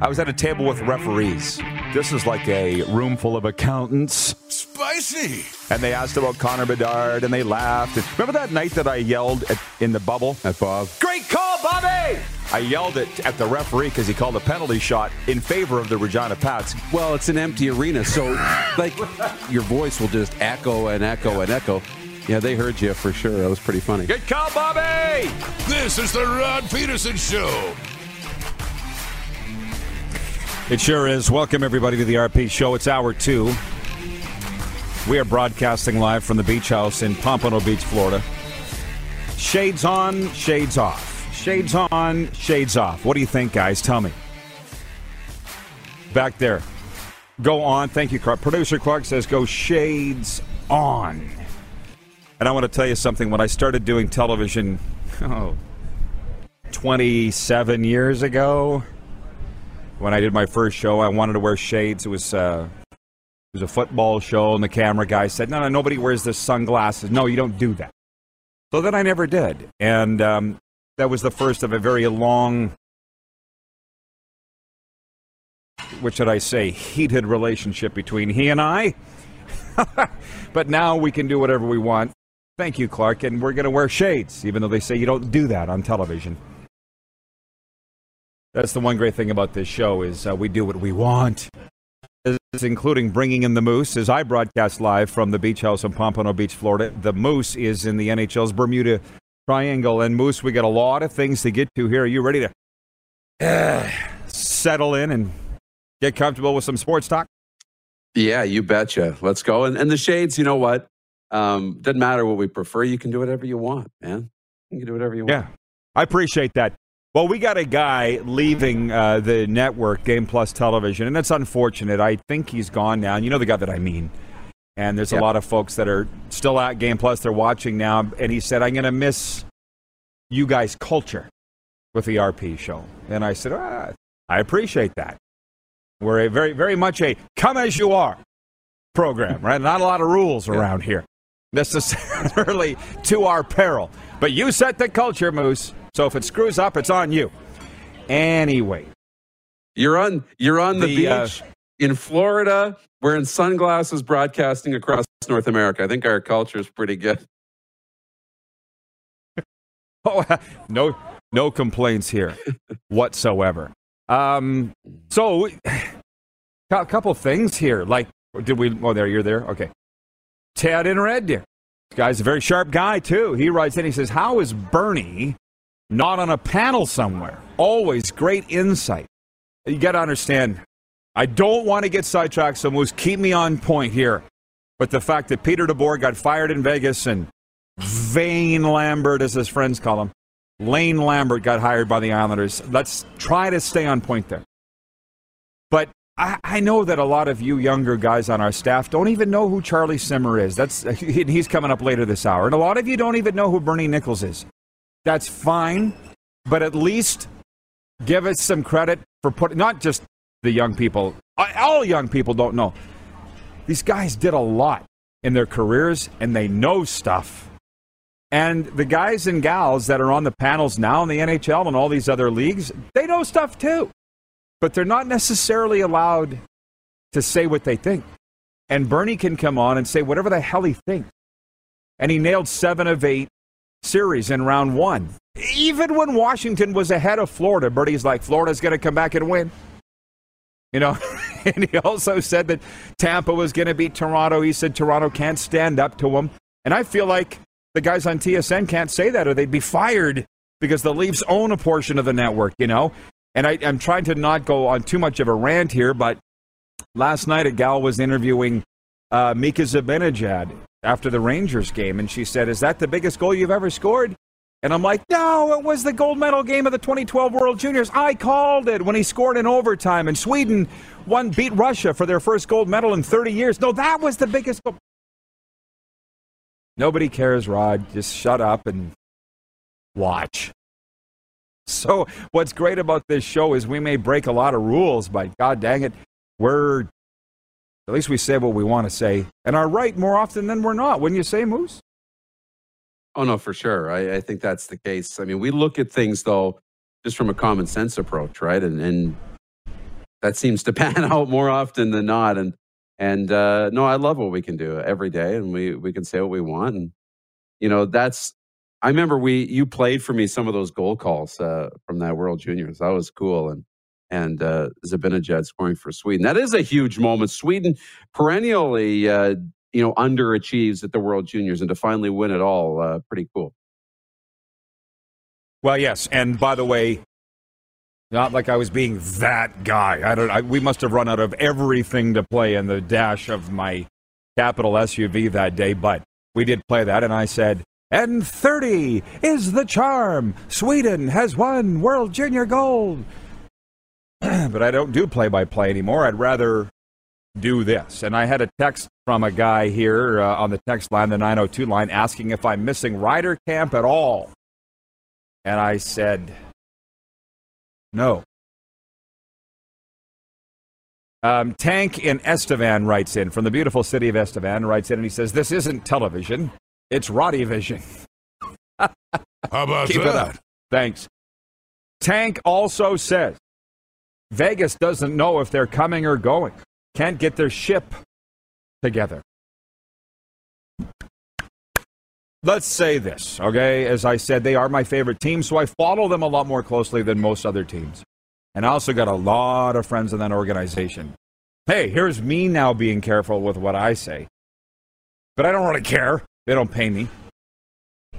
I was at a table with referees. This is like a room full of accountants. Spicy. And they asked about Connor Bedard and they laughed. And remember that night that I yelled at, in the bubble at Bob? Great call, Bobby! I yelled it at the referee because he called a penalty shot in favor of the Regina Pats. Well, it's an empty arena, so like your voice will just echo and echo and echo. Yeah, they heard you for sure. That was pretty funny. Good call, Bobby! This is the Rod Pedersen Show. It sure is. Welcome, everybody, to the RP Show. It's hour two. We are broadcasting live from the beach house in Pompano Beach, Florida. Shades on, shades off. Shades on, shades off. What do you think, guys? Tell me. Back there. Go on. Thank you, Clark. Producer Clark says go shades on. And I want to tell you something. When I started doing television, oh, 27 years ago, when I did my first show, I wanted to wear shades. It was uh, it was a football show, and the camera guy said, "No, no, nobody wears the sunglasses. No, you don't do that." So then I never did, and um, that was the first of a very long, what should I say, heated relationship between he and I. but now we can do whatever we want. Thank you, Clark, and we're going to wear shades, even though they say you don't do that on television. That's the one great thing about this show is uh, we do what we want. Including bringing in the Moose as I broadcast live from the beach house in Pompano Beach, Florida. The Moose is in the NHL's Bermuda Triangle. And Moose, we got a lot of things to get to here. Are you ready to uh, settle in and get comfortable with some sports talk? Yeah, you betcha. Let's go. And, and the shades, you know what? Um, doesn't matter what we prefer. You can do whatever you want, man. You can do whatever you want. Yeah, I appreciate that. Well, we got a guy leaving uh, the network, Game Plus Television, and that's unfortunate. I think he's gone now. And you know the guy that I mean. And there's a lot of folks that are still at Game Plus. They're watching now. And he said, I'm going to miss you guys' culture with the RP show. And I said, ah, I appreciate that. We're a very, very much a come as you are program, right? Not a lot of rules around here necessarily to our peril. But you set the culture, Moose. So if it screws up, it's on you. Anyway, you're on you're on the, The, uh, beach in Florida, wearing sunglasses, broadcasting across North America. I think our culture is pretty good. oh, no, no complaints here whatsoever. Um, so, a couple things here. Like, did we? Oh, there, you're there. Okay. Ted in Red Deer. This guy's a very sharp guy too. He writes in. He says, "How is Bernie not on a panel somewhere? Always great insight. You got to understand. I don't want to get sidetracked, so Moose, keep me on point here. But the fact that Peter DeBoer got fired in Vegas and Vane Lambert, as his friends call him, Lane Lambert got hired by the Islanders. Let's try to stay on point there. But I, I know that a lot of you younger guys on our staff don't even know who Charlie Simmer is. That's he's coming up later this hour, and a lot of you don't even know who Bernie Nicholls is. That's fine, but at least give us some credit for putting not just the young people. All young people don't know. These guys did a lot in their careers, and they know stuff. And the guys and gals that are on the panels now in the NHL and all these other leagues, they know stuff too. But they're not necessarily allowed to say what they think. And Bernie can come on and say whatever the hell he thinks. And he nailed seven of eight series in round one. Even when Washington was ahead of Florida, Bernie's like, Florida's going to come back and win. You know, and he also said that Tampa was going to beat Toronto. He said Toronto can't stand up to him. And I feel like the guys on TSN can't say that or they'd be fired because the Leafs own a portion of the network, you know? And I, am trying to not go on too much of a rant here, but last night a gal was interviewing uh, Mika Zibanejad after the Rangers game, and she said, Is that the biggest goal you've ever scored? And I'm like, no, it was the gold medal game of the 2012 World Juniors. I called it when he scored in overtime and Sweden won, beat Russia for their first gold medal in 30 years. No, that was the biggest. Goal. Nobody cares, Rod. Just shut up and watch. So, what's great about this show is we may break a lot of rules, but god dang it, we're at least we say what we want to say and are right more often than we're not. Wouldn't you say, Moose? Oh no, for sure. I, I think that's the case. I mean, we look at things though just from a common sense approach, right? And and that seems to pan out more often than not. And and uh, no, I love what we can do every day, and we we can say what we want. And you know, that's. I remember we you played for me some of those goal calls uh, from that World Juniors. That was cool, and and uh, Zibanejad scoring for Sweden. That is a huge moment. Sweden perennially, uh, you know, underachieves at the World Juniors, and to finally win it all, uh, pretty cool. Well, yes, and by the way, not like I was being that guy. I don't. I, we must have run out of everything to play in the dash of my capital SUV that day, but we did play that, and I said, "And thirty is the charm. Sweden has won World Junior Gold." but I don't do play-by-play anymore. I'd rather do this. And I had a text from a guy here uh, on the text line, the 902 line, asking if I'm missing Rider Camp at all. And I said, no. Um, Tank in Estevan writes in from the beautiful city of Estevan, writes in and he says, This isn't television, it's Roddy Vision. How about Keep that? it up. Thanks. Tank also says, Vegas doesn't know if they're coming or going. Can't get their ship together. Let's say this, okay? As I said, they are my favorite team, so I follow them a lot more closely than most other teams. And I also got a lot of friends in that organization. Hey, here's me now being careful with what I say. But I don't really care. They don't pay me.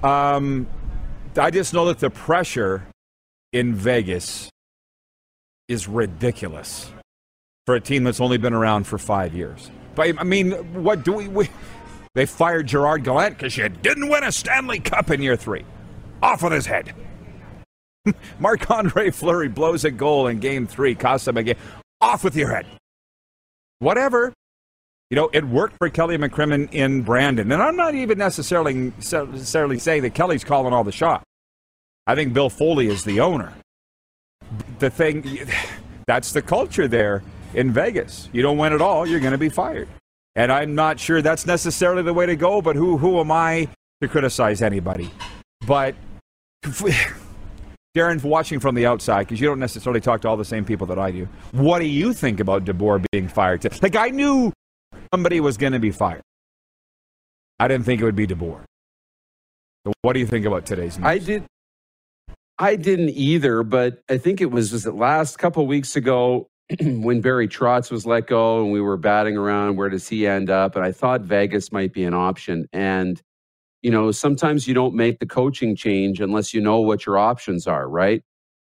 Um, I just know that the pressure in Vegas is ridiculous for a team that's only been around for five years. But I mean, what do we? we they fired Gerard Gallant because you didn't win a Stanley Cup in year three. Off with his head. Marc Andre Fleury blows a goal in game three, costs them a game. Off with your head. Whatever. You know, it worked for Kelly McCrimmon in Brandon. And I'm not even necessarily, necessarily saying that Kelly's calling all the shots. I think Bill Foley is the owner. The thing, that's the culture there in Vegas. You don't win at all, you're going to be fired. And I'm not sure that's necessarily the way to go, but who, who am I to criticize anybody? But Darren, watching from the outside, because you don't necessarily talk to all the same people that I do, what do you think about DeBoer being fired? Like, I knew somebody was going to be fired. I didn't think it would be DeBoer. So what do you think about today's news? I did. I didn't either, but I think it was was it last couple weeks ago when Barry Trotz was let go and we were batting around where does he end up? And I thought Vegas might be an option. And you know sometimes you don't make the coaching change unless you know what your options are, right?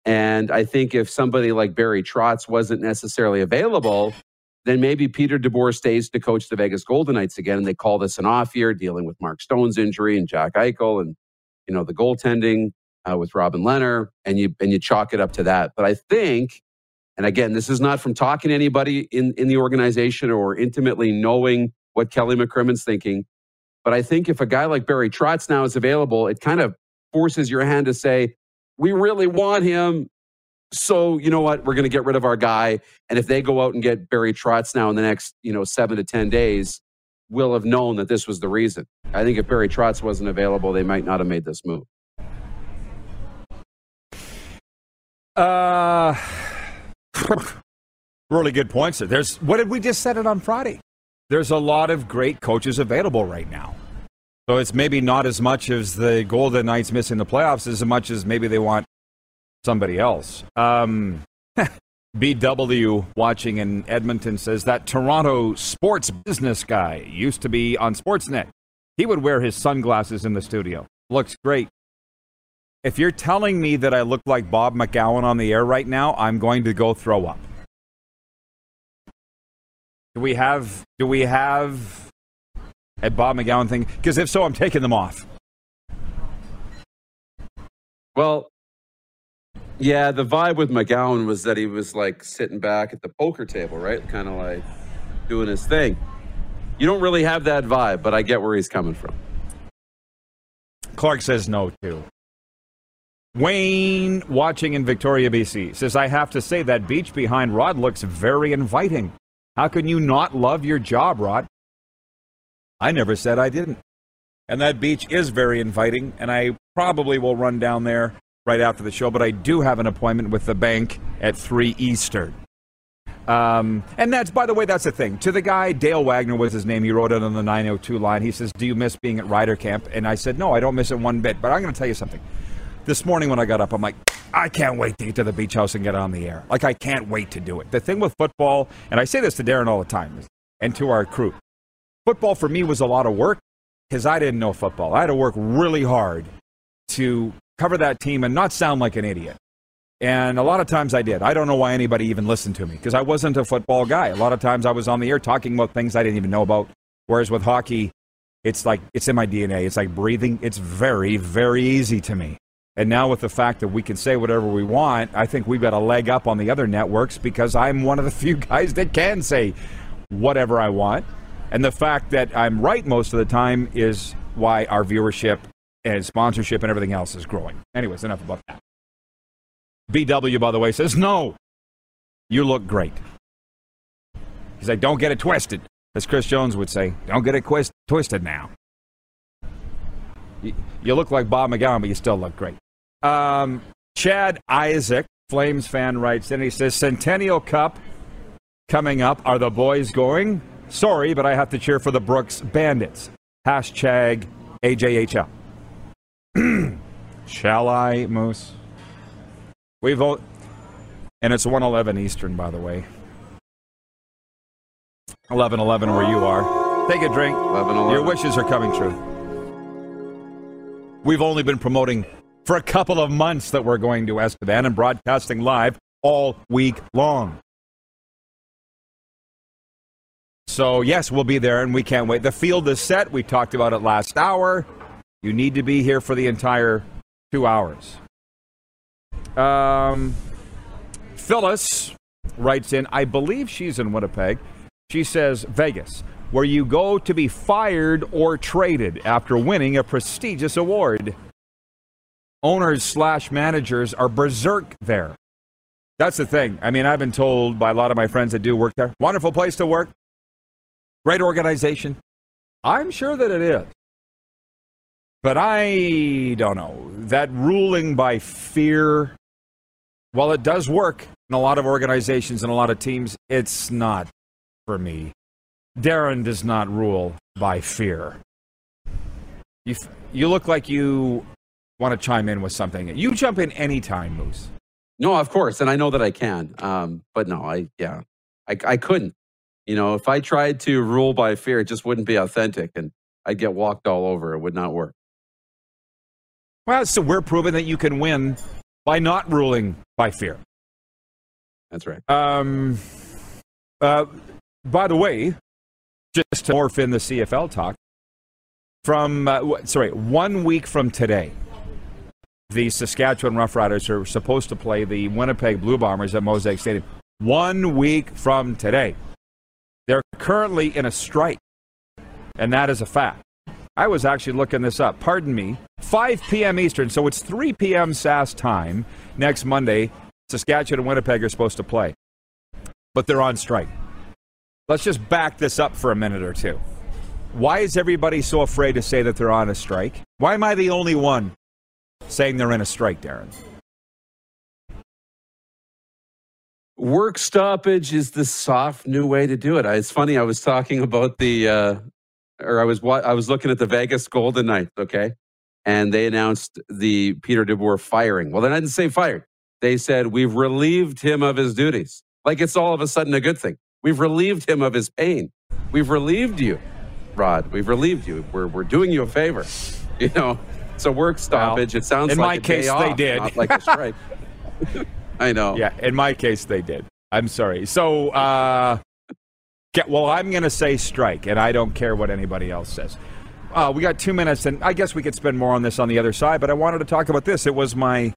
And I think if somebody like Barry Trotz wasn't necessarily available, then maybe Peter DeBoer stays to coach the Vegas Golden Knights again and they call this an off year dealing with Mark Stone's injury and Jack Eichel and you know the goaltending uh, with Robin Lehner, and you and you chalk it up to that. But I think, and again, this is not from talking to anybody in in the organization or intimately knowing what Kelly McCrimmon's thinking. But I think if a guy like Barry Trotz now is available, it kind of forces your hand to say, we really want him. So you know what? We're going to get rid of our guy. And if they go out and get Barry Trotz now in the next you know seven to ten days, we'll have known that this was the reason. I think if Barry Trotz wasn't available, they might not have made this move. Uh, really good points. There. There's what did we just said it on Friday? There's a lot of great coaches available right now. So it's maybe not as much as the Golden Knights missing the playoffs as much as maybe they want somebody else. Um, BW watching in Edmonton says that Toronto sports business guy used to be on Sportsnet. He would wear his sunglasses in the studio. Looks great. If you're telling me that I look like Bob McCown on the air right now, I'm going to go throw up. Do we have do we have a Bob McCown thing? Because if so, I'm taking them off. Well, yeah, the vibe with McCown was that he was like sitting back at the poker table, right? Kind of like doing his thing. You don't really have that vibe, but I get where he's coming from. Clark says no, too. Wayne, watching in Victoria, BC, says, I have to say that beach behind Rod looks very inviting. How can you not love your job, Rod? I never said I didn't. And that beach is very inviting, and I probably will run down there right after the show, but I do have an appointment with the bank at 3 Eastern. Um, and that's, by the way, that's the thing. To the guy, Dale Wagner was his name. He wrote it on the 902 line. He says, Do you miss being at Rider Camp? And I said, No, I don't miss it one bit. But I'm going to tell you something. This morning when I got up, I'm like, I can't wait to get to the beach house and get on the air. Like, I can't wait to do it. The thing with football, and I say this to Darren all the time and to our crew football for me was a lot of work because I didn't know football. I had to work really hard to cover that team and not sound like an idiot. And a lot of times I did. I don't know why anybody even listened to me because I wasn't a football guy. A lot of times I was on the air talking about things I didn't even know about. Whereas with hockey, it's like it's in my DNA. It's like breathing. It's very, very easy to me. And now with the fact that we can say whatever we want, I think we've got a leg up on the other networks because I'm one of the few guys that can say whatever I want. And the fact that I'm right most of the time is why our viewership and sponsorship and everything else is growing. Anyways, enough about that. BW, by the way, says, No, you look great. He's like, Don't get it twisted. As Chris Jones would say, Don't get it twisted now. You, you look like Bob McCown, but you still look great. Um, Chad Isaac, Flames fan, writes in. He says, Centennial Cup coming up. Are the boys going? Sorry, but I have to cheer for the Brooks Bandits. Hashtag AJHL. Shall I, Moose? We vote, and it's 111 Eastern, by the way. 1111 where you are. Take a drink. 11:11. Your wishes are coming true. We've only been promoting for a couple of months that we're going to Estevan and broadcasting live all week long. So, yes, we'll be there and we can't wait. The field is set. We talked about it last hour. You need to be here for the entire two hours. Um, Phyllis writes in, I believe she's in Winnipeg. She says, Vegas, where you go to be fired or traded after winning a prestigious award. Owners slash managers are berserk there. That's the thing. I mean, I've been told by a lot of my friends that do work there wonderful place to work, great organization. I'm sure that it is. But I don't know. That ruling by fear, while it does work in a lot of organizations and a lot of teams, it's not for me. Darren does not rule by fear. You, you look like you want to chime in with something. You jump in anytime, Moose. No, of course, and I know that I can. Um, but no, I yeah, I, I couldn't. You know, if I tried to rule by fear, it just wouldn't be authentic, and I'd get walked all over. It would not work. Well, so we're proving that you can win by not ruling by fear. That's right. Um, uh, by the way, just to morph in the CFL talk, from, uh, w- sorry, one week from today, the Saskatchewan Roughriders are supposed to play the Winnipeg Blue Bombers at Mosaic Stadium. One week from today. They're currently in a strike, and that is a fact. I was actually looking this up. Pardon me. 5 p.m. Eastern, so it's 3 p.m. SAS time next Monday. Saskatchewan and Winnipeg are supposed to play, but they're on strike. Let's just back this up for a minute or two. Why is everybody so afraid to say that they're on a strike? Why am I the only one saying they're in a strike, Darren? Work stoppage is the soft new way to do it. It's funny. I was talking about the, uh, or I was wa- I was looking at the Vegas Golden Knights. Okay, and they announced the Peter DeBoer firing. Well, they didn't say fired. They said we've relieved him of his duties. Like it's all of a sudden a good thing. We've relieved him of his pain. We've relieved you, Rod. We've relieved you. We're we're doing you a favor. You know, it's a work stoppage. it sounds in like my case, they did. like a strike. I know. Yeah, in my case, they did. I'm sorry. So, uh, get, well, I'm going to say strike, and I don't care what anybody else says. uh, we got two minutes, and I guess we could spend more on this on the other side, but I wanted to talk about this. It was my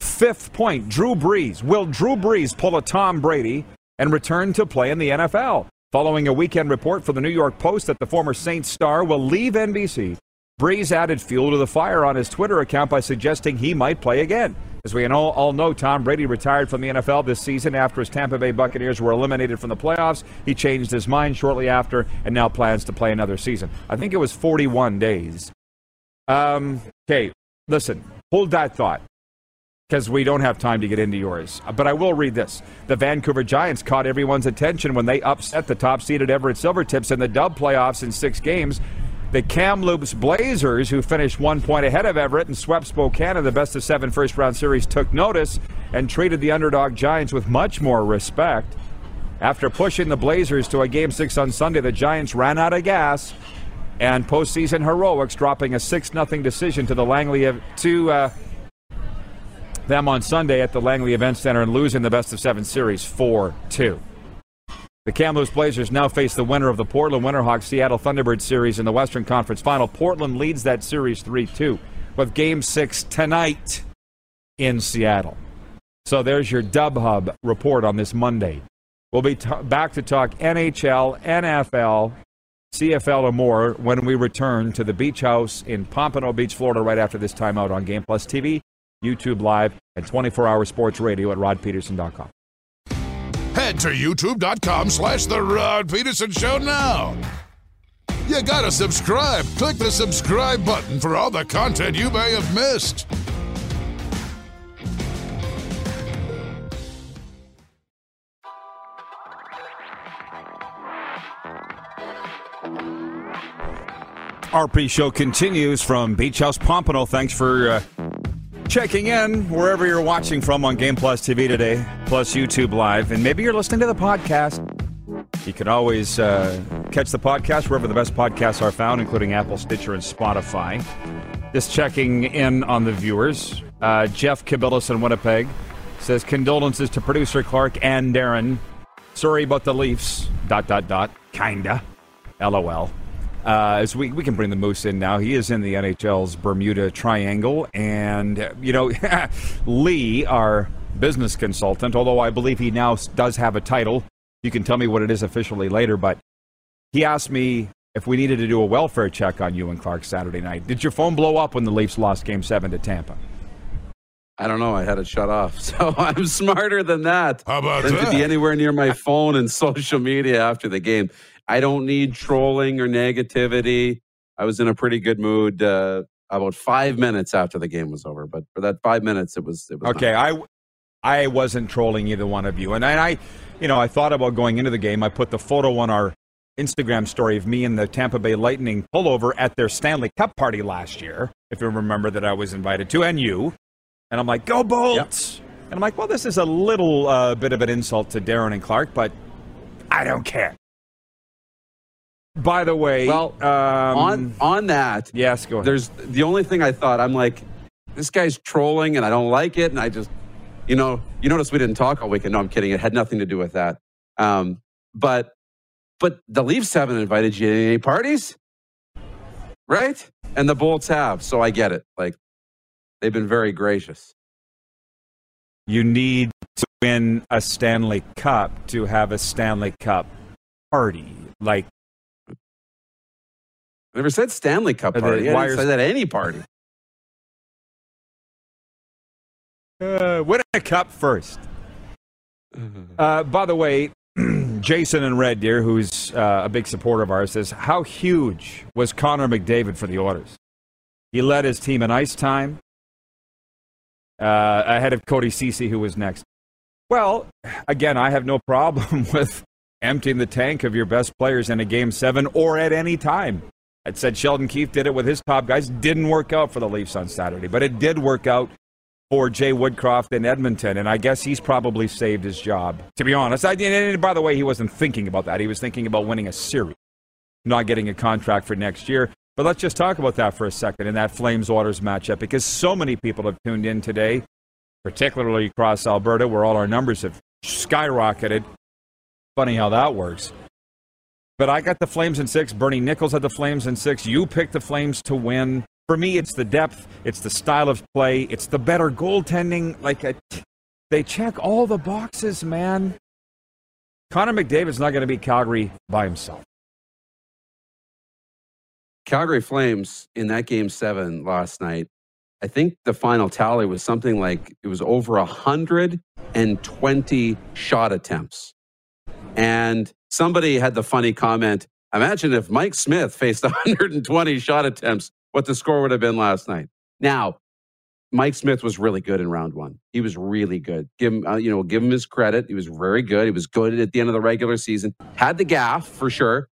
fifth point. Drew Brees. Will Drew Brees pull a Tom Brady and return to play in the NFL? Following a weekend report for the New York Post that the former Saints star will leave NBC, Brees added fuel to the fire on his Twitter account by suggesting he might play again. As we all, all know, Tom Brady retired from the NFL this season after his Tampa Bay Buccaneers were eliminated from the playoffs. He changed his mind shortly after and now plans to play another season. I think it was 41 days. Um, okay, listen, hold that thought because we don't have time to get into yours. But I will read this. The Vancouver Giants caught everyone's attention when they upset the top seeded Everett Silvertips in the dub playoffs in six games. The Kamloops Blazers, who finished one point ahead of Everett and swept Spokane in the best of seven first round series, took notice and treated the underdog Giants with much more respect. After pushing the Blazers to a game six on Sunday, the Giants ran out of gas and postseason heroics, dropping a 6 0 decision to the Langley to uh, them on Sunday at the Langley Event Center and losing the best of seven series 4 2. The Kamloops Blazers now face the winner of the Portland Winterhawks Seattle Thunderbird series in the Western Conference Final. Portland leads that series 3 2 with game six tonight in Seattle. So there's your Dub Hub report on this Monday. We'll be back to talk NHL, NFL, CFL, and more when we return to the Beach House in Pompano Beach, Florida, right after this timeout on Game Plus TV, YouTube Live, and 24 hour sports radio at rodpedersen.com. Head to youtube.com slash The Rod Pedersen Show now. You gotta subscribe. Click the subscribe button for all the content you may have missed. RP show continues from Beach House Pompano. Thanks for uh, checking in wherever you're watching from on Game Plus TV today, plus YouTube Live, and maybe you're listening to the podcast. You can always uh, catch the podcast wherever the best podcasts are found, including Apple, Stitcher, and Spotify. Just checking in on the viewers. Uh, Jeff Kibilis in Winnipeg says condolences to producer Clark and Darren. Sorry about the Leafs. Dot dot dot. Kinda. LOL. Uh, as we, we can bring the Moose in now. He is in the NHL's Bermuda Triangle. And, you know, Lee, our business consultant, although I believe he now does have a title, you can tell me what it is officially later, but he asked me if we needed to do a welfare check on you and Clark Saturday night. Did your phone blow up when the Leafs lost game seven to Tampa? I don't know. I had it shut off. So I'm smarter than that. How about than that? to be anywhere near my phone and social media after the game. I don't need trolling or negativity. I was in a pretty good mood uh, about five minutes after the game was over. But for that five minutes, it was it was Okay, nice. I I wasn't trolling either one of you, and I, I, you know, I thought about going into the game. I put the photo on our Instagram story of me and the Tampa Bay Lightning pullover at their Stanley Cup party last year, if you remember that I was invited to, and you, and I'm like, go Bolts, and I'm like, well, this is a little uh, bit of an insult to Darren and Clark, but I don't care. By the way, Well, um, on on that, yes, go ahead. there's the only thing I thought. I'm like, this guy's trolling, and I don't like it. And I just, you know, you notice we didn't talk all weekend. No, I'm kidding. It had nothing to do with that. Um, but but the Leafs haven't invited you to any parties, right? And the Bolts have, so I get it. Like they've been very gracious. you need to win a Stanley Cup to have a Stanley Cup party. Like, I never said Stanley Cup party. I didn't say that any party. uh, win a cup first. Uh, by the way, Jason in Red Deer, who's uh, a big supporter of ours, says, How huge was Connor McDavid for the Oilers? He led his team in ice time uh, ahead of Cody Ceci, who was next. Well, again, I have no problem with emptying the tank of your best players in a game seven or at any time. I said Sheldon Keefe did it with his top guys. Didn't work out for the Leafs on Saturday, but it did work out for Jay Woodcroft in Edmonton, and I guess he's probably saved his job. To be honest, I, and by the way, he wasn't thinking about that. He was thinking about winning a series, not getting a contract for next year. But let's just talk about that for a second in that Flames Oilers matchup because so many people have tuned in today, particularly across Alberta, where all our numbers have skyrocketed. Funny how that works. But I got the Flames in six. Bernie Nicholls had the Flames in six. You picked the Flames to win. For me, it's the depth, it's the style of play, it's the better goaltending. Like they check all the boxes, man. Connor McDavid's not going to beat Calgary by himself. Calgary Flames in that game seven last night. I think the final tally was something like it was over 120 shot attempts. And somebody had the funny comment Imagine if Mike Smith faced 120 shot attempts, what the score would have been last night. Now, Mike Smith was really good in round one. He was really good. Give him, uh, you know, give him his credit. He was very good. He was good at the end of the regular season. Had the gaff for sure,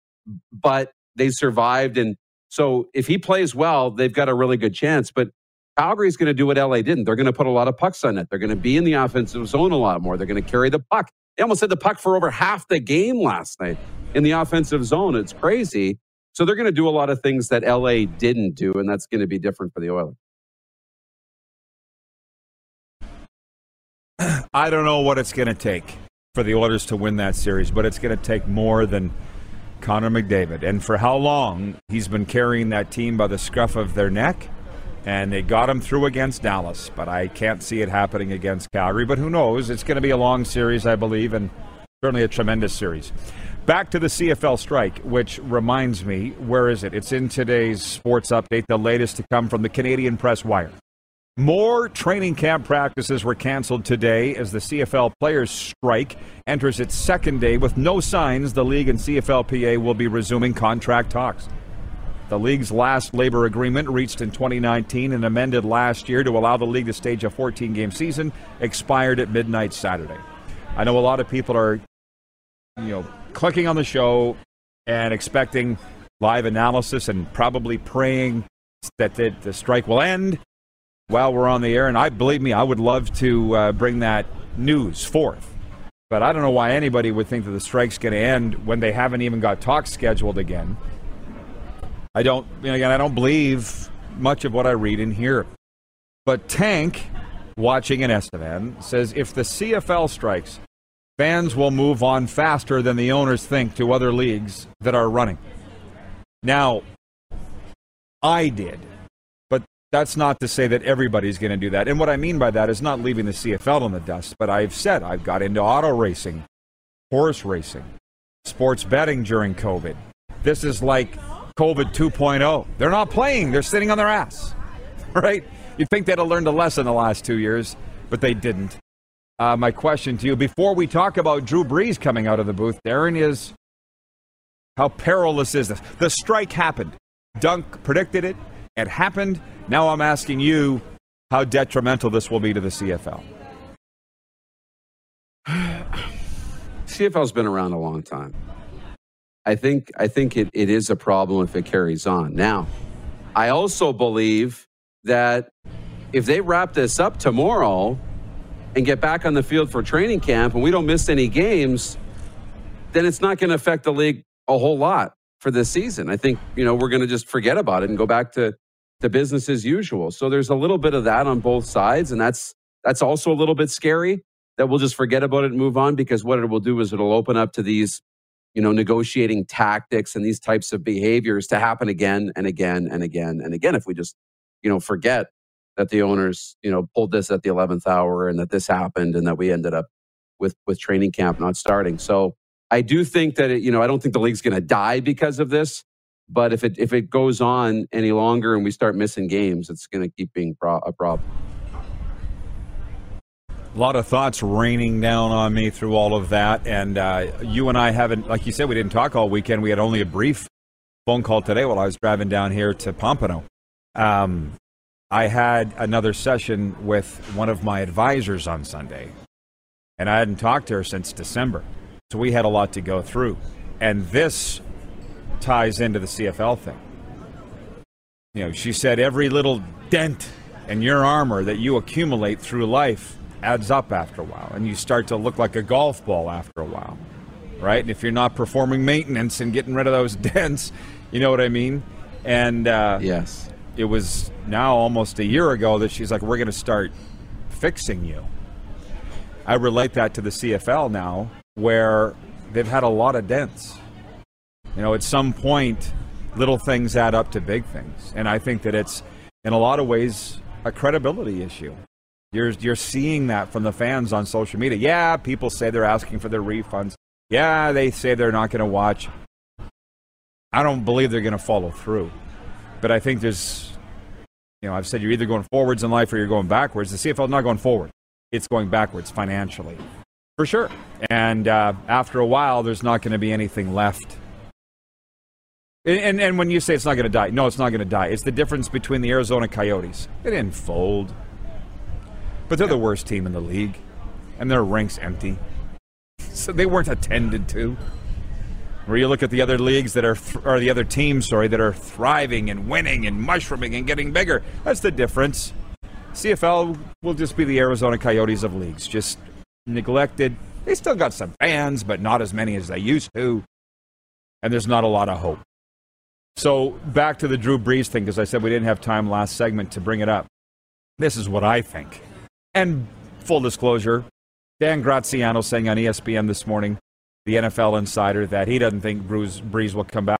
but they survived. And so, if he plays well, they've got a really good chance. But Calgary's going to do what LA didn't. They're going to put a lot of pucks on it. They're going to be in the offensive zone a lot more. They're going to carry the puck. They almost had the puck for over half the game last night in the offensive zone. It's crazy. So they're going to do a lot of things that LA didn't do, and that's going to be different for the Oilers. I don't know what it's going to take for the Oilers to win that series, but it's going to take more than Connor McDavid. And for how long he's been carrying that team by the scruff of their neck. And they got him through against Dallas, but I can't see it happening against Calgary. But who knows? It's going to be a long series, I believe, and certainly a tremendous series. Back to the CFL strike, which reminds me, where is it? It's in today's sports update, the latest to come from the Canadian Press Wire. More training camp practices were canceled today as the CFL players' strike enters its second day with no signs the league and CFLPA will be resuming contract talks. The league's last labor agreement, reached in 2019 and amended last year to allow the league to stage a 14 game season, expired at midnight Saturday. I know a lot of people are, you know, clicking on the show and expecting live analysis and probably praying that the, the strike will end while we're on the air. And I believe me, I would love to uh, bring that news forth. But I don't know why anybody would think that the strike's going to end when they haven't even got talks scheduled again. I don't, again, I don't believe much of what I read in here. But Tank, watching in Estevan, says if the CFL strikes, fans will move on faster than the owners think to other leagues that are running. Now, I did but that's not to say that everybody's going to do that. And what I mean by that is not leaving the CFL in the dust, but I've said I've got into auto racing, horse racing, sports betting during COVID. This is like COVID 2.0. They're not playing, they're sitting on their ass, right? You'd think they'd have learned a lesson the last two years, but they didn't. Uh, my question to you before we talk about Drew Brees coming out of the booth, Darren, is how perilous is this? The strike happened. Dunk predicted it. It happened. Now I'm asking you how detrimental this will be to the CFL. CFL's been around a long time. I think I think it, it is a problem if it carries on. Now, I also believe that if they wrap this up tomorrow and get back on the field for training camp and we don't miss any games, then it's not going to affect the league a whole lot for this season. I think, you know, we're going to just forget about it and go back to to business as usual. So there's a little bit of that on both sides, and that's that's also a little bit scary that we'll just forget about it and move on because what it will do is it'll open up to these you know negotiating tactics and these types of behaviors to happen again and again and again and again if we just you know forget that the owners you know pulled this at the 11th hour and that this happened and that we ended up with with training camp not starting so i do think that it, you know i don't think the league's going to die because of this but if it if it goes on any longer and we start missing games, it's going to keep being pro- a problem. A lot of thoughts raining down on me through all of that, and uh, you and I haven't, like you said, we didn't talk all weekend. We had only a brief phone call today while I was driving down here to Pompano. Um, I had another session with one of my advisors on Sunday, and I hadn't talked to her since December, so we had a lot to go through. And this ties into the CFL thing. You know, she said every little dent in your armor that you accumulate through life adds up after a while, and you start to look like a golf ball after a while, right? And if you're not performing maintenance and getting rid of those dents, you know what I mean? And uh, yes, it was now almost a year ago that she's like, "We're going to start fixing you." I relate that to the CFL now, where they've had a lot of dents You know, at some point, little things add up to big things. And I think that it's, in a lot of ways, a credibility issue. You're, you're seeing that from the fans on social media. Yeah, people say they're asking for their refunds. Yeah, they say they're not going to watch. I don't believe they're going to follow through. But I think there's, you know, I've said you're either going forwards in life or you're going backwards. The CFL is not going forward, it's going backwards financially. For sure. And uh, after a while, there's not going to be anything left. And, and, and when you say it's not going to die, no, it's not going to die. It's the difference between the Arizona Coyotes. They didn't fold, but they're the worst team in the league, and their ranks empty. So they weren't attended to. Where you look at the other leagues that are, th- or the other teams, sorry, that are thriving and winning and mushrooming and getting bigger. That's the difference. CFL will just be the Arizona Coyotes of leagues, just neglected. They still got some fans, but not as many as they used to. And there's not a lot of hope. So back to the Drew Brees thing, because I said we didn't have time last segment to bring it up. This is what I think. And full disclosure, Dan Graziano saying on ESPN this morning, the NFL insider, that he doesn't think Bruce Brees will come back.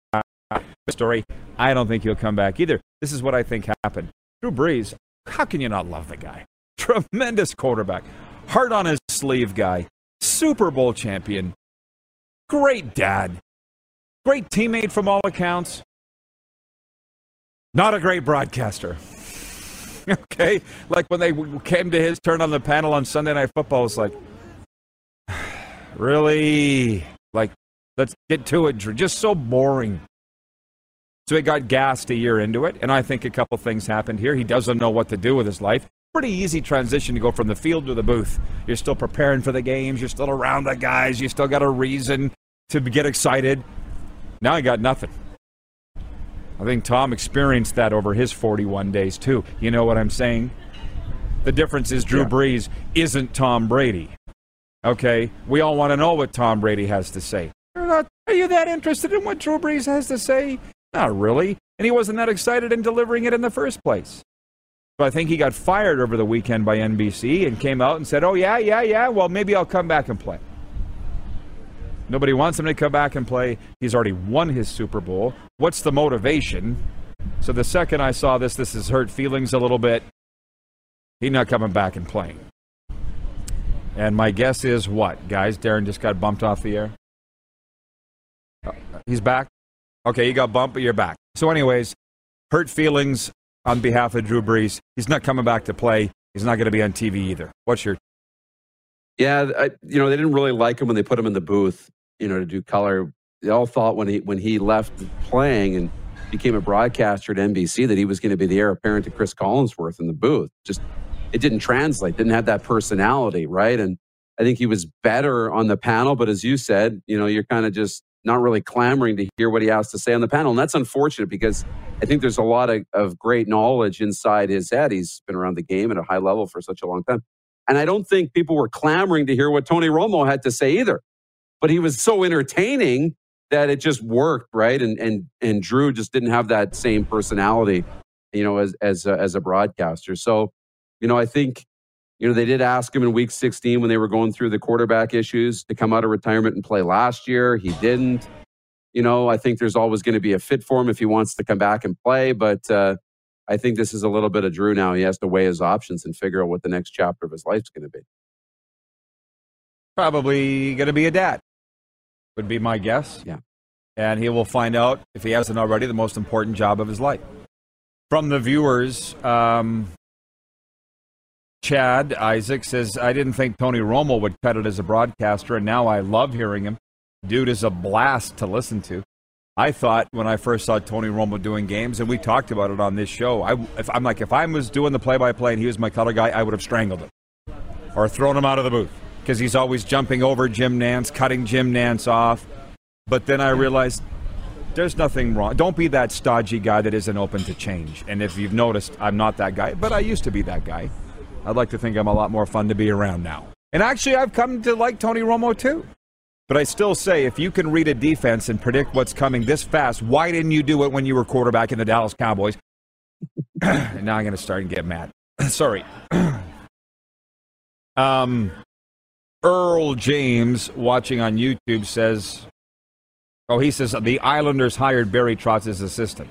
Story, I don't think he'll come back either. This is what I think happened. Drew Brees, how can you not love the guy? Tremendous quarterback, heart on his sleeve guy, Super Bowl champion, great dad, great teammate from all accounts, not a great broadcaster. okay? Like when they came to his turn on the panel on Sunday Night Football, it's like, really? Like, let's get to it. Just so boring. So he got gassed a year into it, and I think a couple things happened here. He doesn't know what to do with his life. Pretty easy transition to go from the field to the booth. You're still preparing for the games. You're still around the guys. You still got a reason to get excited. Now he got nothing. I think Tom experienced that over his 41 days too. You know what I'm saying? The difference is Drew yeah. Brees isn't Tom Brady. Okay? We all want to know what Tom Brady has to say. Not, are you that interested in what Drew Brees has to say? Not really. And he wasn't that excited in delivering it in the first place. So I think he got fired over the weekend by NBC and came out and said, Oh, yeah, yeah, yeah, well, maybe I'll come back and play. Nobody wants him to come back and play. He's already won his Super Bowl. What's the motivation? So the second I saw this, this has hurt feelings a little bit. He's not coming back and playing. And my guess is what, guys? Darren just got bumped off the air. Uh, he's back. Okay, you got bumped, but you're back. So, anyways, hurt feelings on behalf of Drew Brees. He's not coming back to play. He's not going to be on TV either. What's your yeah, I, you know, they didn't really like him when they put him in the booth, you know, to do color. They all thought when he when he left playing and became a broadcaster at NBC that he was going to be the heir apparent to Cris Collinsworth in the booth. Just it didn't translate. Didn't have that personality, right? And I think he was better on the panel, but as you said, you know, you're kind of just not really clamoring to hear what he has to say on the panel. And that's unfortunate because I think there's a lot of, of great knowledge inside his head. He's been around the game at a high level for such a long time. And I don't think people were clamoring to hear what Tony Romo had to say either. But he was so entertaining that it just worked, right? And and and Drew just didn't have that same personality, you know, as as a, as a broadcaster. So, you know, I think you know they did ask him in week 16 when they were going through the quarterback issues to come out of retirement and play last year. He didn't. You know, I think there's always going to be a fit for him if he wants to come back and play, but uh, I think this is a little bit of Drew now. He has to weigh his options and figure out what the next chapter of his life is going to be. Probably going to be a dad, would be my guess. Yeah. And he will find out, if he hasn't already, the most important job of his life. From the viewers, um, Chad Isaac says, I didn't think Tony Romo would cut it as a broadcaster, and now I love hearing him. Dude is a blast to listen to. I thought when I first saw Tony Romo doing games, and we talked about it on this show, I, if, I'm like, if I was doing the play-by-play and he was my color guy, I would have strangled him or thrown him out of the booth because he's always jumping over Jim Nantz, cutting Jim Nantz off. But then I realized there's nothing wrong. Don't be that stodgy guy that isn't open to change. And if you've noticed, I'm not that guy, but I used to be that guy. I'd like to think I'm a lot more fun to be around now. And actually, I've come to like Tony Romo too. But I still say, if you can read a defense and predict what's coming this fast, why didn't you do it when you were quarterback in the Dallas Cowboys? and now I'm going to start and get mad. Sorry. um, Earl James, watching on YouTube, says Oh, he says the Islanders hired Barry Trotz as assistant.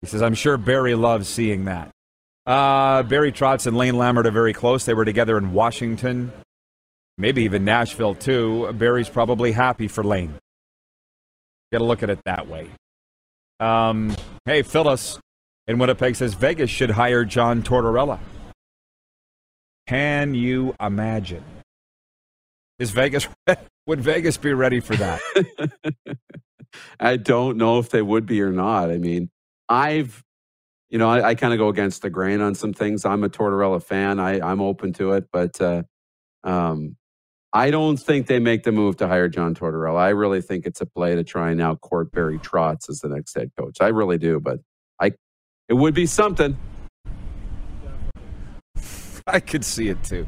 He says, I'm sure Barry loves seeing that. Uh, Barry Trotz and Lane Lambert are very close. They were together in Washington, maybe even Nashville, too. Barry's probably happy for Lane. Got to look at it that way. Um, hey, Phyllis in Winnipeg says Vegas should hire John Tortorella. Can you imagine? Is Vegas would Vegas be ready for that? I don't know if they would be or not. I mean, I've, you know, I, I kind of go against the grain on some things. I'm a Tortorella fan. I, I'm open to it, but uh, um, I don't think they make the move to hire John Tortorella. I really think it's a play to try and now court Barry Trotz as the next head coach. I really do, but I, it would be something. I could see it too.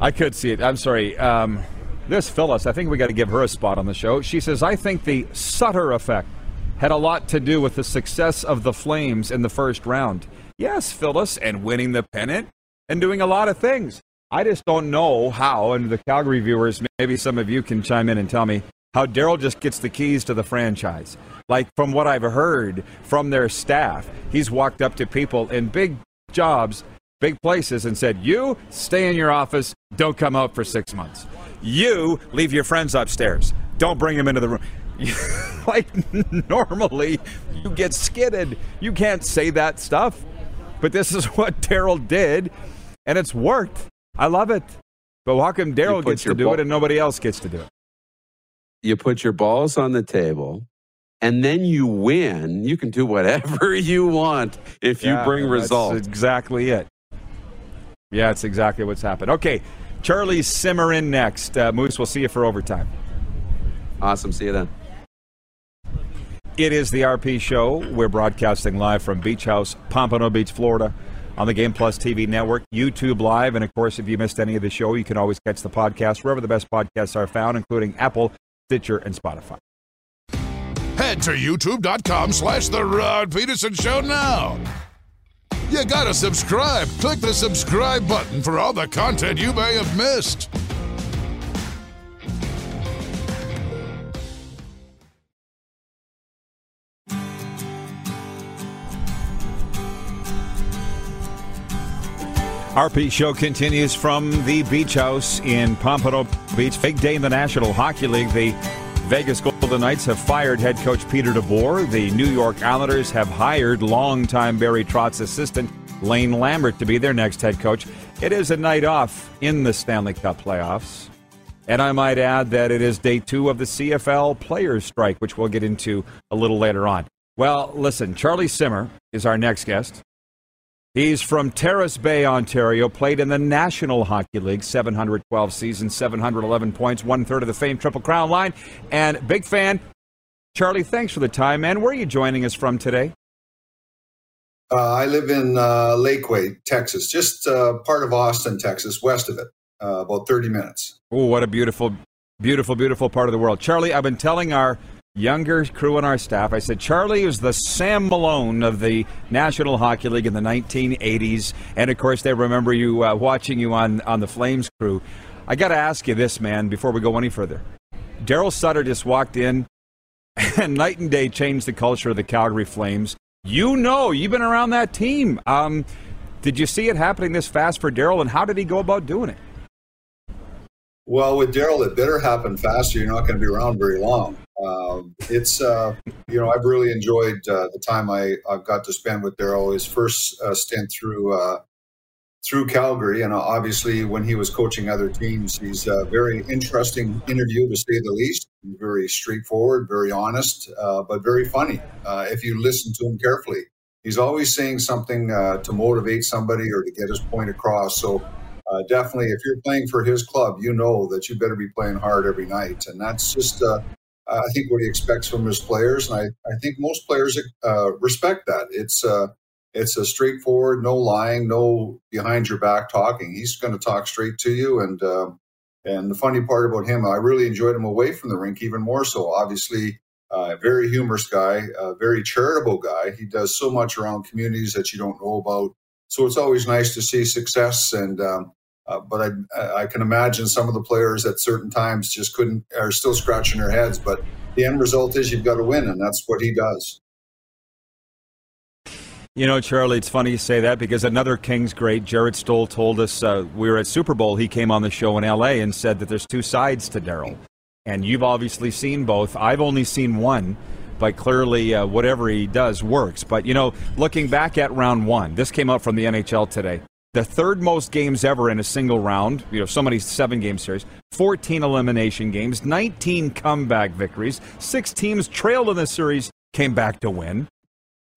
I could see it. I'm sorry. Um, this Phyllis, I think we got to give her a spot on the show. She says, I think the Sutter effect had a lot to do with the success of the Flames in the first round. Yes, Phyllis, and winning the pennant and doing a lot of things. I just don't know how, and the Calgary viewers, maybe some of you can chime in and tell me how Daryl just gets the keys to the franchise. Like from what I've heard from their staff, he's walked up to people in big jobs big places and said, You stay in your office, don't come out for six months. You leave your friends upstairs, don't bring them into the room. like normally, you get skidded. You can't say that stuff. But this is what Daryl did, and it's worked. I love it. But how come Daryl gets to do ball- it and nobody else gets to do it? You put your balls on the table and then you win, you can do whatever you want if you yeah, bring results. exactly it. Yeah, it's exactly what's happened. Okay, Charlie Simmer in next. Uh, Moose, we'll see you for overtime. Awesome. See you then. It is the RP Show. We're broadcasting live from Beach House, Pompano Beach, Florida, on the Game Plus TV network, YouTube Live. And of course, if you missed any of the show, you can always catch the podcast wherever the best podcasts are found, including Apple, Stitcher, and Spotify. Head to youtube.com slash The Rod Pedersen Show now. You gotta subscribe. Click the subscribe button for all the content you may have missed. RP show continues from the beach house in Pompano Beach. Big day in the National Hockey League. The Vegas Golden Knights have fired head coach Peter DeBoer. The New York Islanders have hired longtime Barry Trotz assistant Lane Lambert to be their next head coach. It is a night off in the Stanley Cup playoffs. And I might add that it is day two of the CFL players' strike, which we'll get into a little later on. Well, listen, Charlie Simmer is our next guest. He's from Terrace Bay, Ontario, played in the National Hockey League, 712 seasons, 711 points, one third of the famed Triple Crown line, and big fan. Charlie, thanks for the time, man. Where are you joining us from today? Uh, I live in uh, Lakeway, Texas, just uh, part of Austin, Texas, west of it, uh, about 30 minutes. Oh, what a beautiful, beautiful, beautiful part of the world. Charlie, I've been telling our younger crew and our staff. I said, Charlie is the Sam Malone of the National Hockey League in the 1980s. And of course, they remember you uh, watching you on, on the Flames crew. I got to ask you this, man, before we go any further. Daryl Sutter just walked in and night and day changed the culture of the Calgary Flames. You know, you've been around that team. Um, did you see it happening this fast for Daryl, and how did he go about doing it? Well, with Daryl, it better happen faster. You're not going to be around very long. Um, it's uh, you know I've really enjoyed uh, the time I I've got to spend with Daryl. His first uh, stint through uh, through Calgary, and obviously when he was coaching other teams, he's a very interesting interview to say the least. Very straightforward, very honest, uh, but very funny uh, if you listen to him carefully. He's always saying something to motivate somebody or to get his point across. So. Definitely, if you're playing for his club, you know that you better be playing hard every night, and that's just I think what he expects from his players, and I, I think most players uh, respect that. It's uh, it's a straightforward, no lying, no behind your back talking. He's going to talk straight to you, and uh, and the funny part about him, I really enjoyed him away from the rink even more so. Obviously, uh, very humorous guy, very charitable guy. He does so much around communities that you don't know about. So it's always nice to see success and um, Uh, but I, I can imagine some of the players at certain times just couldn't, are still scratching their heads. But the end result is you've got to win, and that's what he does. You know, Charlie, it's funny you say that because another Kings great, Jarret Stoll, told us uh, we were at Super Bowl. He came on the show in LA and said that there's two sides to Daryl. And you've obviously seen both. I've only seen one, but clearly uh, whatever he does works. But, you know, looking back at round one, this came out from the NHL today. The third most games ever in a single round, you know, so many seven game series, 14 elimination games, 19 comeback victories, six teams trailed in the series, came back to win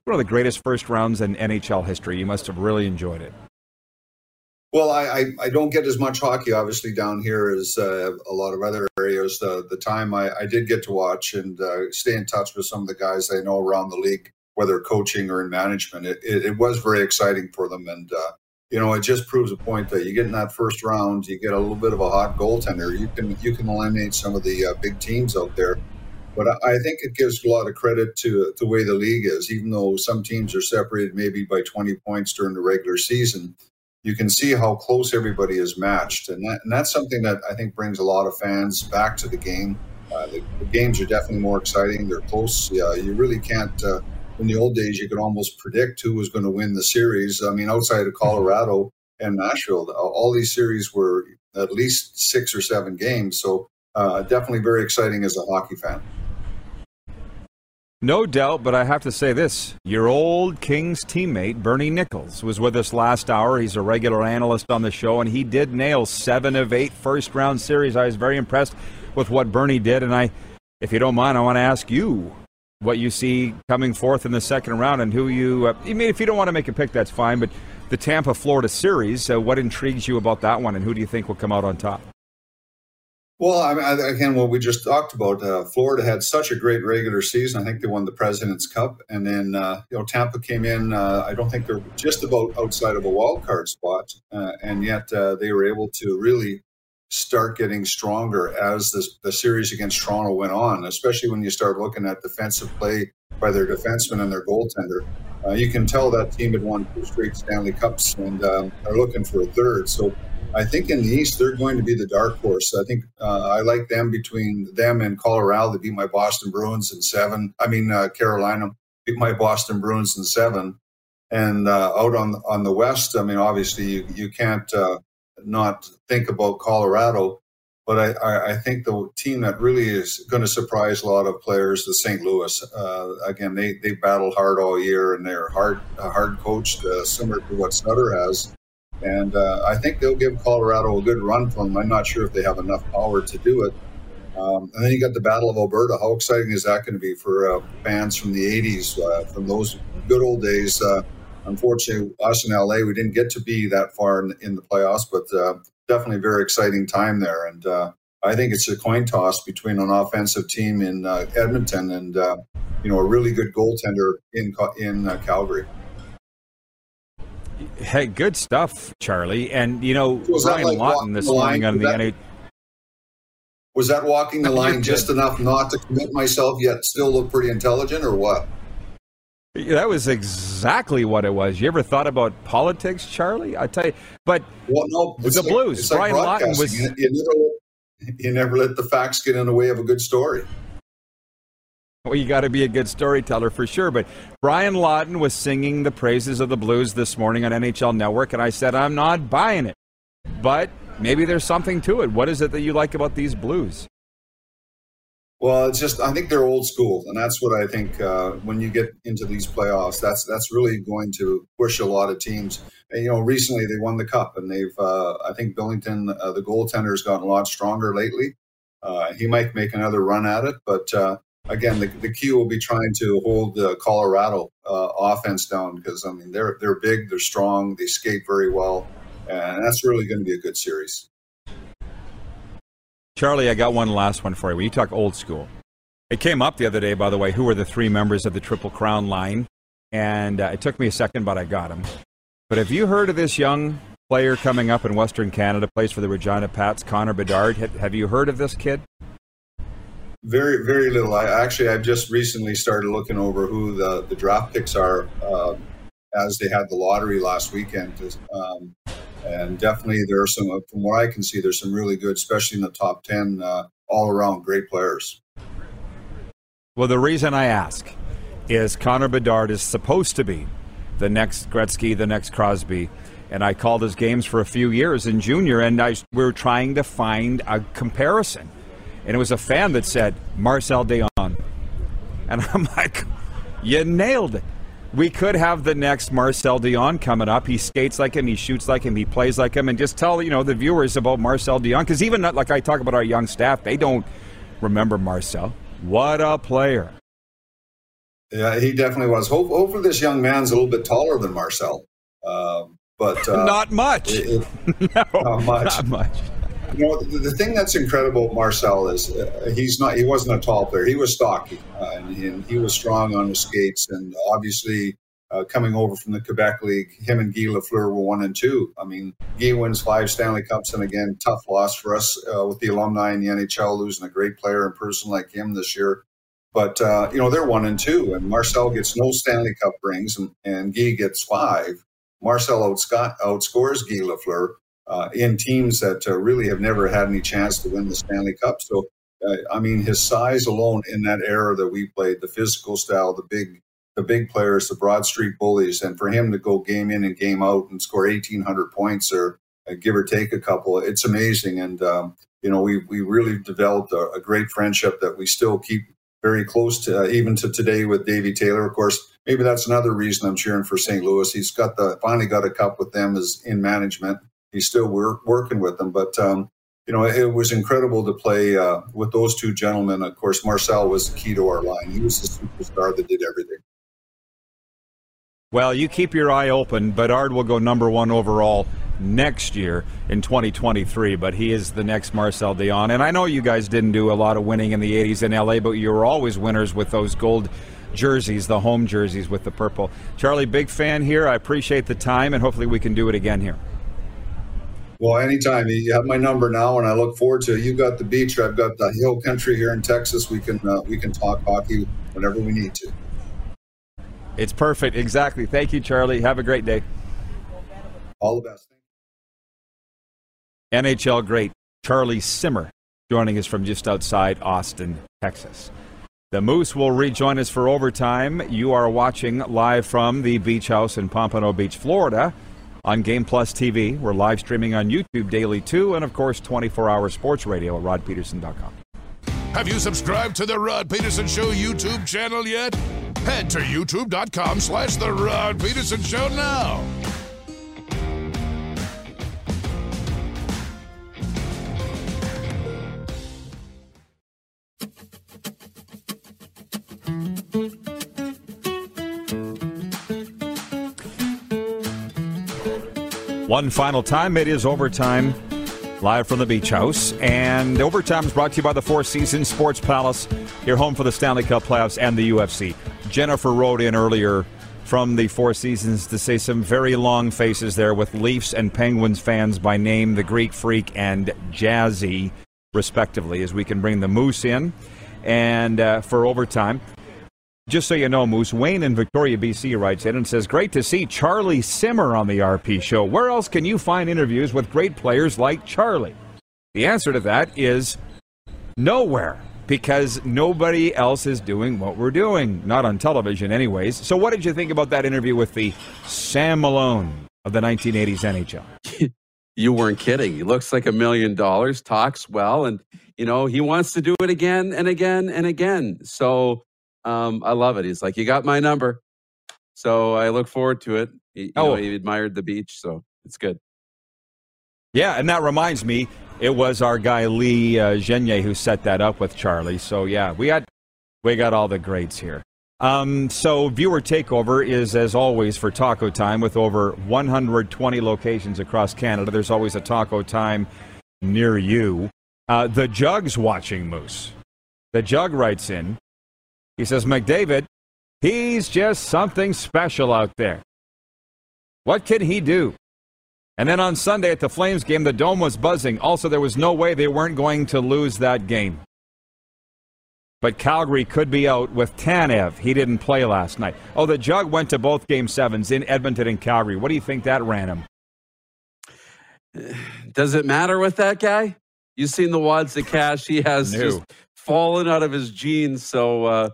one of the greatest first rounds in NHL history. You must have really enjoyed it. Well, I, I, I don't get as much hockey, obviously, down here as uh, a lot of other areas. The, the time I, I did get to watch and uh, stay in touch with some of the guys I know around the league, whether coaching or in management, it, it, it was very exciting for them. And, uh, you know, it just proves a point that you get in that first round, you get a little bit of a hot goaltender. You can you can eliminate some of the uh, big teams out there but I think it gives a lot of credit to the way the league is, even though some teams are separated maybe by 20 points during the regular season. You can see how close everybody is matched, and, that, and that's something that I think brings a lot of fans back to the game. Uh, the, the, games are definitely more exciting. They're close. Uh, you really can't. Uh, in the old days, you could almost predict who was going to win the series. I mean, outside of Colorado and Nashville, all these series were at least six or seven games. So uh, definitely very exciting as a hockey fan. No doubt, but I have to say this. Your old Kings teammate, Bernie Nicholls, was with us last hour. He's a regular analyst on the show, and he did nail seven of eight first round series. I was very impressed with what Bernie did, and I, if you don't mind, I want to ask you what you see coming forth in the second round and who you, uh, I mean, if you don't want to make a pick, that's fine, but the Tampa Florida series, uh, what intrigues you about that one, and who do you think will come out on top? Well, I mean, again, what we just talked about, uh, Florida had such a great regular season. I think they won the President's Cup, and then uh, you know Tampa came in. Uh, I don't think they're just about outside of a wild card spot, uh, and yet uh, they were able to really start getting stronger as the, the series against Toronto went on. Especially when you start looking at defensive play by their defenseman and their goaltender. Uh, you can tell that team had won two straight Stanley Cups and um, are looking for a third. So I think in the East they're going to be the dark horse. I think uh, I like them between them and Colorado. They beat my Boston Bruins in seven. I mean uh, Carolina beat my Boston Bruins in seven. And uh, out on on the West, I mean, obviously you you can't uh, not think about Colorado. But I, I, think the team that really is going to surprise a lot of players is St. Louis. Uh, again, they they battle hard all year and they're hard hard coached, uh, similar to what Sutter has. And uh, I think they'll give Colorado a good run for them. I'm not sure if they have enough power to do it. Um, and then you got the Battle of Alberta. How exciting is that going to be for uh, fans from the 80s, uh, from those good old days? Uh, unfortunately, us in LA, we didn't get to be that far in, in the playoffs, but uh, definitely a very exciting time there. And uh, I think it's a coin toss between an offensive team in Edmonton and you know a really good goaltender in in Calgary. Hey, good stuff, Charlie. And you know, Ryan like Lawton this morning on the NA. Was that walking the line just enough not to commit myself, yet still look pretty intelligent, or what? That was exactly what it was. You ever thought about politics, Charlie? I tell you, but well, no, the like, Blues. Brian Lawton was. You, you, never, you never let the facts get in the way of a good story. Well, you got to be a good storyteller for sure. But Brian Lawton was singing the praises of the Blues this morning on NHL Network, and I said, I'm not buying it. But maybe there's something to it. What is it that you like about these Blues? Well, it's just I think they're old school, and that's what I think. Uh, when you get into these playoffs, that's that's really going to push a lot of teams. And, you know, recently they won the cup, and they've uh, I think Binnington, uh, the goaltender, has gotten a lot stronger lately. Uh, he might make another run at it, but uh, again, the, the key will be trying to hold the Colorado uh, offense down because I mean they're they're big, they're strong, they skate very well, and that's really going to be a good series. Charlie, I got one last one for you. You talk old school, it came up the other day, by the way. Who were the three members of the Triple Crown line? And uh, it took me a second, but I got him. But have you heard of this young player coming up in Western Canada? Plays for the Regina Pats, Connor Bedard. Have you heard of this kid? Very, very little. I actually, I've just recently started looking over who the, the draft picks are uh, as they had the lottery last weekend. Um, and definitely there are some, from what I can see, there's some really good, especially in the top ten, uh, all around great players. Well, the reason I ask is Connor Bedard is supposed to be the next Gretzky, the next Crosby. And I called his games for a few years in junior, and I, we were trying to find a comparison. And it was a fan that said, Marcel Dionne. And I'm like, you nailed it. We could have the next Marcel Dionne coming up. He skates like him, he shoots like him, he plays like him, and just tell you know the viewers about Marcel Dionne because even like I talk about our young staff, they don't remember Marcel. What a player! Yeah, he definitely was. Hope, hopefully, this young man's a little bit taller than Marcel, uh, but uh, not much. It, it, no, not much. Not much. You know, the, the, thing that's incredible Marcel is uh, he's not. He wasn't a tall player. He was stocky, uh, and, and, he was strong on the skates. And obviously, uh, coming over from the Quebec League, him and Guy Lafleur were one and two. I mean, Guy wins five Stanley Cups, and again, tough loss for us uh, with the alumni in the NHL losing a great player and person like him this year. But uh, you know they're one and two, and Marcel gets no Stanley Cup rings, and, and Guy gets five. Marcel outscores Guy Lafleur uh, in teams that uh, really have never had any chance to win the Stanley Cup. So, uh, I mean, his size alone in that era that we played, the physical style, the big, the big players, the Broad Street bullies, and for him to go game in and game out and score 1,800 points or uh, give or take a couple, it's amazing. And um, you know, we we really developed a, a, great friendship that we still keep very close to, uh, even to today with Davy Taylor. Of course, maybe that's another reason I'm cheering for St. Louis. He's got the finally got a cup with them as in management he's still work, working with them. But um, you know, it was incredible to play uh, with those two gentlemen. Of course, Marcel was the key to our line. He was the superstar that did everything. Well, you keep your eye open. Bedard will go number one overall next year in 2023, but he is the next Marcel Dionne. And I know you guys didn't do a lot of winning in the 80s in LA, but you were always winners with those gold jerseys, the home jerseys with the purple. Charlie, big fan here. I appreciate the time, and hopefully we can do it again here. Well, anytime you have my number now, and I look forward to it. You got the beach, I've got the hill country here in Texas. We can uh, we can talk hockey whenever we need to. It's perfect. Exactly. Thank you, Charlie. Have a great day. All the best. NHL great Charlie Simmer joining us from just outside Austin, Texas. The Moose will rejoin us for overtime. You are watching live from the beach house in Pompano Beach, Florida on Game Plus TV. We're live streaming on YouTube daily too, and of course, 24 hour sports radio at rodpedersen.com. Have you subscribed to the Rod Pedersen Show YouTube channel yet? Head to youtube.com slash The Rod Pedersen Show now. One final time, it is overtime live from the beach house. And overtime is brought to you by the Four Seasons Sports Palace, your home for the Stanley Cup playoffs and the UFC. Jennifer wrote in earlier from the Four Seasons to say some very long faces there with Leafs and Penguins fans by name, the Greek Freak and Jazzy, respectively, as we can bring the Moose in and uh, for overtime. Just so you know, Moose, Wayne in Victoria, BC writes in and says, Great to see Charlie Simmer on the RP show. Where else can you find interviews with great players like Charlie? The answer to that is nowhere, because nobody else is doing what we're doing. Not on television, anyways. So, what did you think about that interview with the Sam Malone of the 1980s NHL? you weren't kidding. He looks like a million dollars, talks well, and, you know, he wants to do it again and again and again. So, um, I love it. He's like, you got my number. So I look forward to it. He, oh, know, he admired the beach, so it's good. Yeah, and that reminds me, it was our guy Lee uh, Genier who set that up with Charlie. So yeah, we got we got all the greats here. Um, so viewer takeover is as always for Taco Time with over 120 locations across Canada. There's always a Taco Time near you. Uh, the Jug's watching Moose. The Jug writes in. He says, McDavid, he's just something special out there. What can he do? And then on Sunday at the Flames game, the dome was buzzing. Also, there was no way they weren't going to lose that game. But Calgary could be out with Tanev. He didn't play last night. Oh, the Jug went to both game sevens in Edmonton and Calgary. What do you think that ran him? Does it matter with that guy? You've seen the wads of cash he has just fallen out of his jeans. So, uh,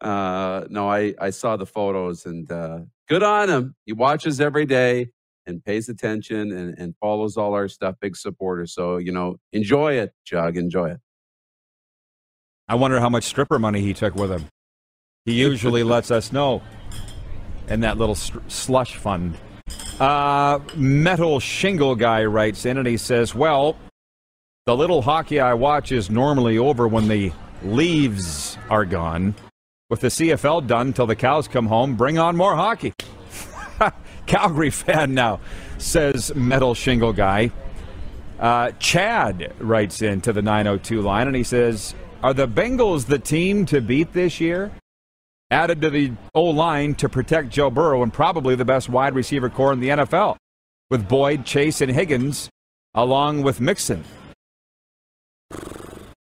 uh, no, I, I saw the photos and uh, good on him. He watches every day and pays attention and, and follows all our stuff. Big supporter. So, you know, enjoy it, Jug. Enjoy it. I wonder how much stripper money he took with him. He usually lets us know in that little slush fund. Uh, Metal Shingle Guy writes in and he says, Well, the little hockey I watch is normally over when the leaves are gone. With the CFL done till the cows come home, bring on more hockey. Calgary fan now, says Metal Shingle Guy. Uh, Chad writes into the 902 line and he says, Are the Bengals the team to beat this year? Added to the O line to protect Joe Burrow and probably the best wide receiver corps in the NFL, with Boyd, Chase, and Higgins, along with Mixon.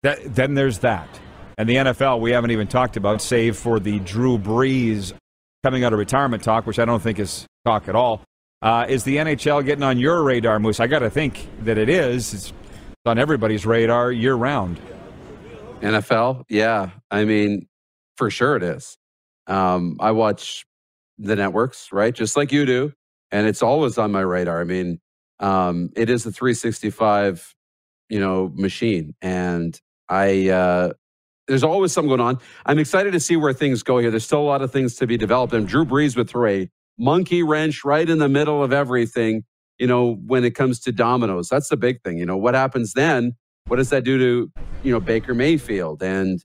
That, then there's that. And the NFL, we haven't even talked about, save for the Drew Brees coming out of retirement talk, which I don't think is talk at all. Uh, is the NHL getting on your radar, Moose? I got to think that it is. It's on everybody's radar year round. NFL, yeah. I mean, for sure it is. Um, I watch the networks, right? Just like you do. And it's always on my radar. I mean, um, it is a 365, you know, machine. And I, uh, there's always something going on. I'm excited to see where things go here. There's still a lot of things to be developed. And Drew Brees would throw a monkey wrench right in the middle of everything, you know, when it comes to dominoes. That's the big thing. You know, what happens then? What does that do to, you know, Baker Mayfield and,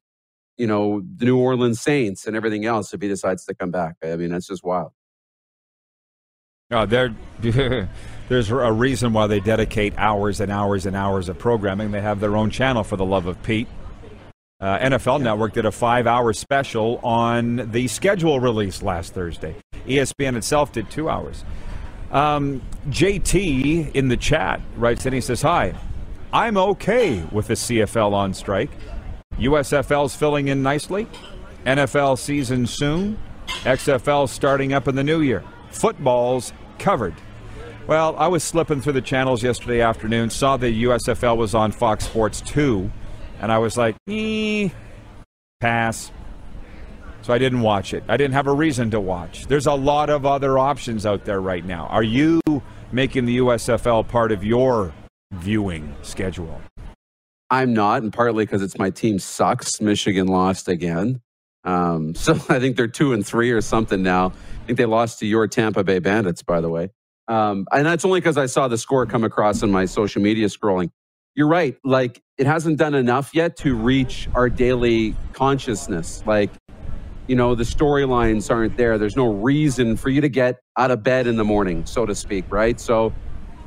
you know, the New Orleans Saints and everything else if he decides to come back? I mean, that's just wild. Uh, there, there's a reason why they dedicate hours and hours and hours of programming. They have their own channel for the love of Pete. Uh, NFL Network did a five-hour special on the schedule release last Thursday. ESPN itself did two hours. Um, JT in the chat writes in. He says, "Hi, I'm okay with the CFL on strike. USFL's filling in nicely. NFL season soon. XFL starting up in the new year. Football's covered." Well, I was slipping through the channels yesterday afternoon, saw the USFL was on Fox Sports 2, and I was like, eh, pass. So I didn't watch it. I didn't have a reason to watch. There's a lot of other options out there right now. Are you making the USFL part of your viewing schedule? I'm not, and partly because it's my team sucks. Michigan lost again. Um, so I think they're two and three or something now. I think they lost to your Tampa Bay Bandits, by the way. Um, and that's only because I saw the score come across in my social media scrolling. You're right. Like it hasn't done enough yet to reach our daily consciousness. Like, you know, the storylines aren't there. There's no reason for you to get out of bed in the morning, so to speak, right? So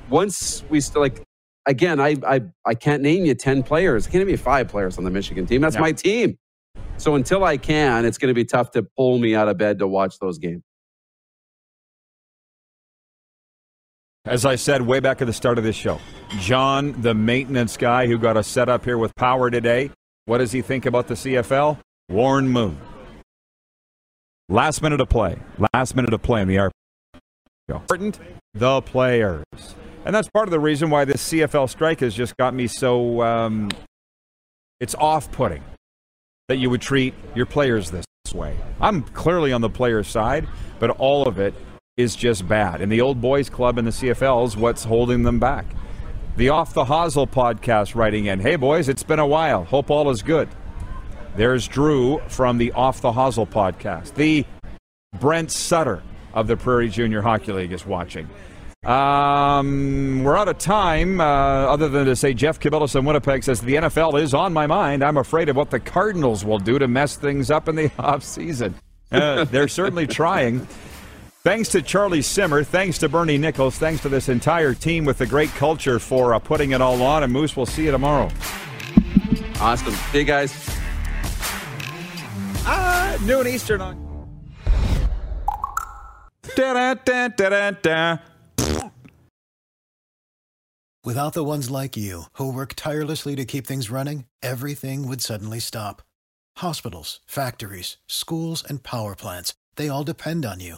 once we still like again, I I I can't name you ten players. I can't name you five players on the Michigan team. That's Yeah. my team. So until I can, it's going to be tough to pull me out of bed to watch those games. As I said way back at the start of this show, John, the maintenance guy who got us set up here with power today, what does he think about the CFL? Warren Moon. Last minute of play. Last minute of play in the RP. Important, the players. And that's part of the reason why this CFL strike has just got me so. Um, it's off putting that you would treat your players this way. I'm clearly on the players' side, but all of it is just bad. And the old boys club in the CFL is what's holding them back. The Off the Hosel podcast writing in, Hey boys, it's been a while. Hope all is good. There's Drew from the Off the Hosel podcast. The Brent Sutter of the Prairie Junior Hockey League is watching. Um, we're out of time. Uh, other than to say, Jeff Kibilis in Winnipeg says the NFL is on my mind. I'm afraid of what the Cardinals will do to mess things up in the off season. Uh, they're certainly trying. Thanks to Charlie Simmer. Thanks to Bernie Nicholls. Thanks to this entire team with the great culture for uh, putting it all on. And Moose, we'll see you tomorrow. Awesome. Hey guys. Ah, noon Eastern on. Da-da-da-da-da-da. Without the ones like you, who work tirelessly to keep things running, everything would suddenly stop. Hospitals, factories, schools, and power plants, they all depend on you.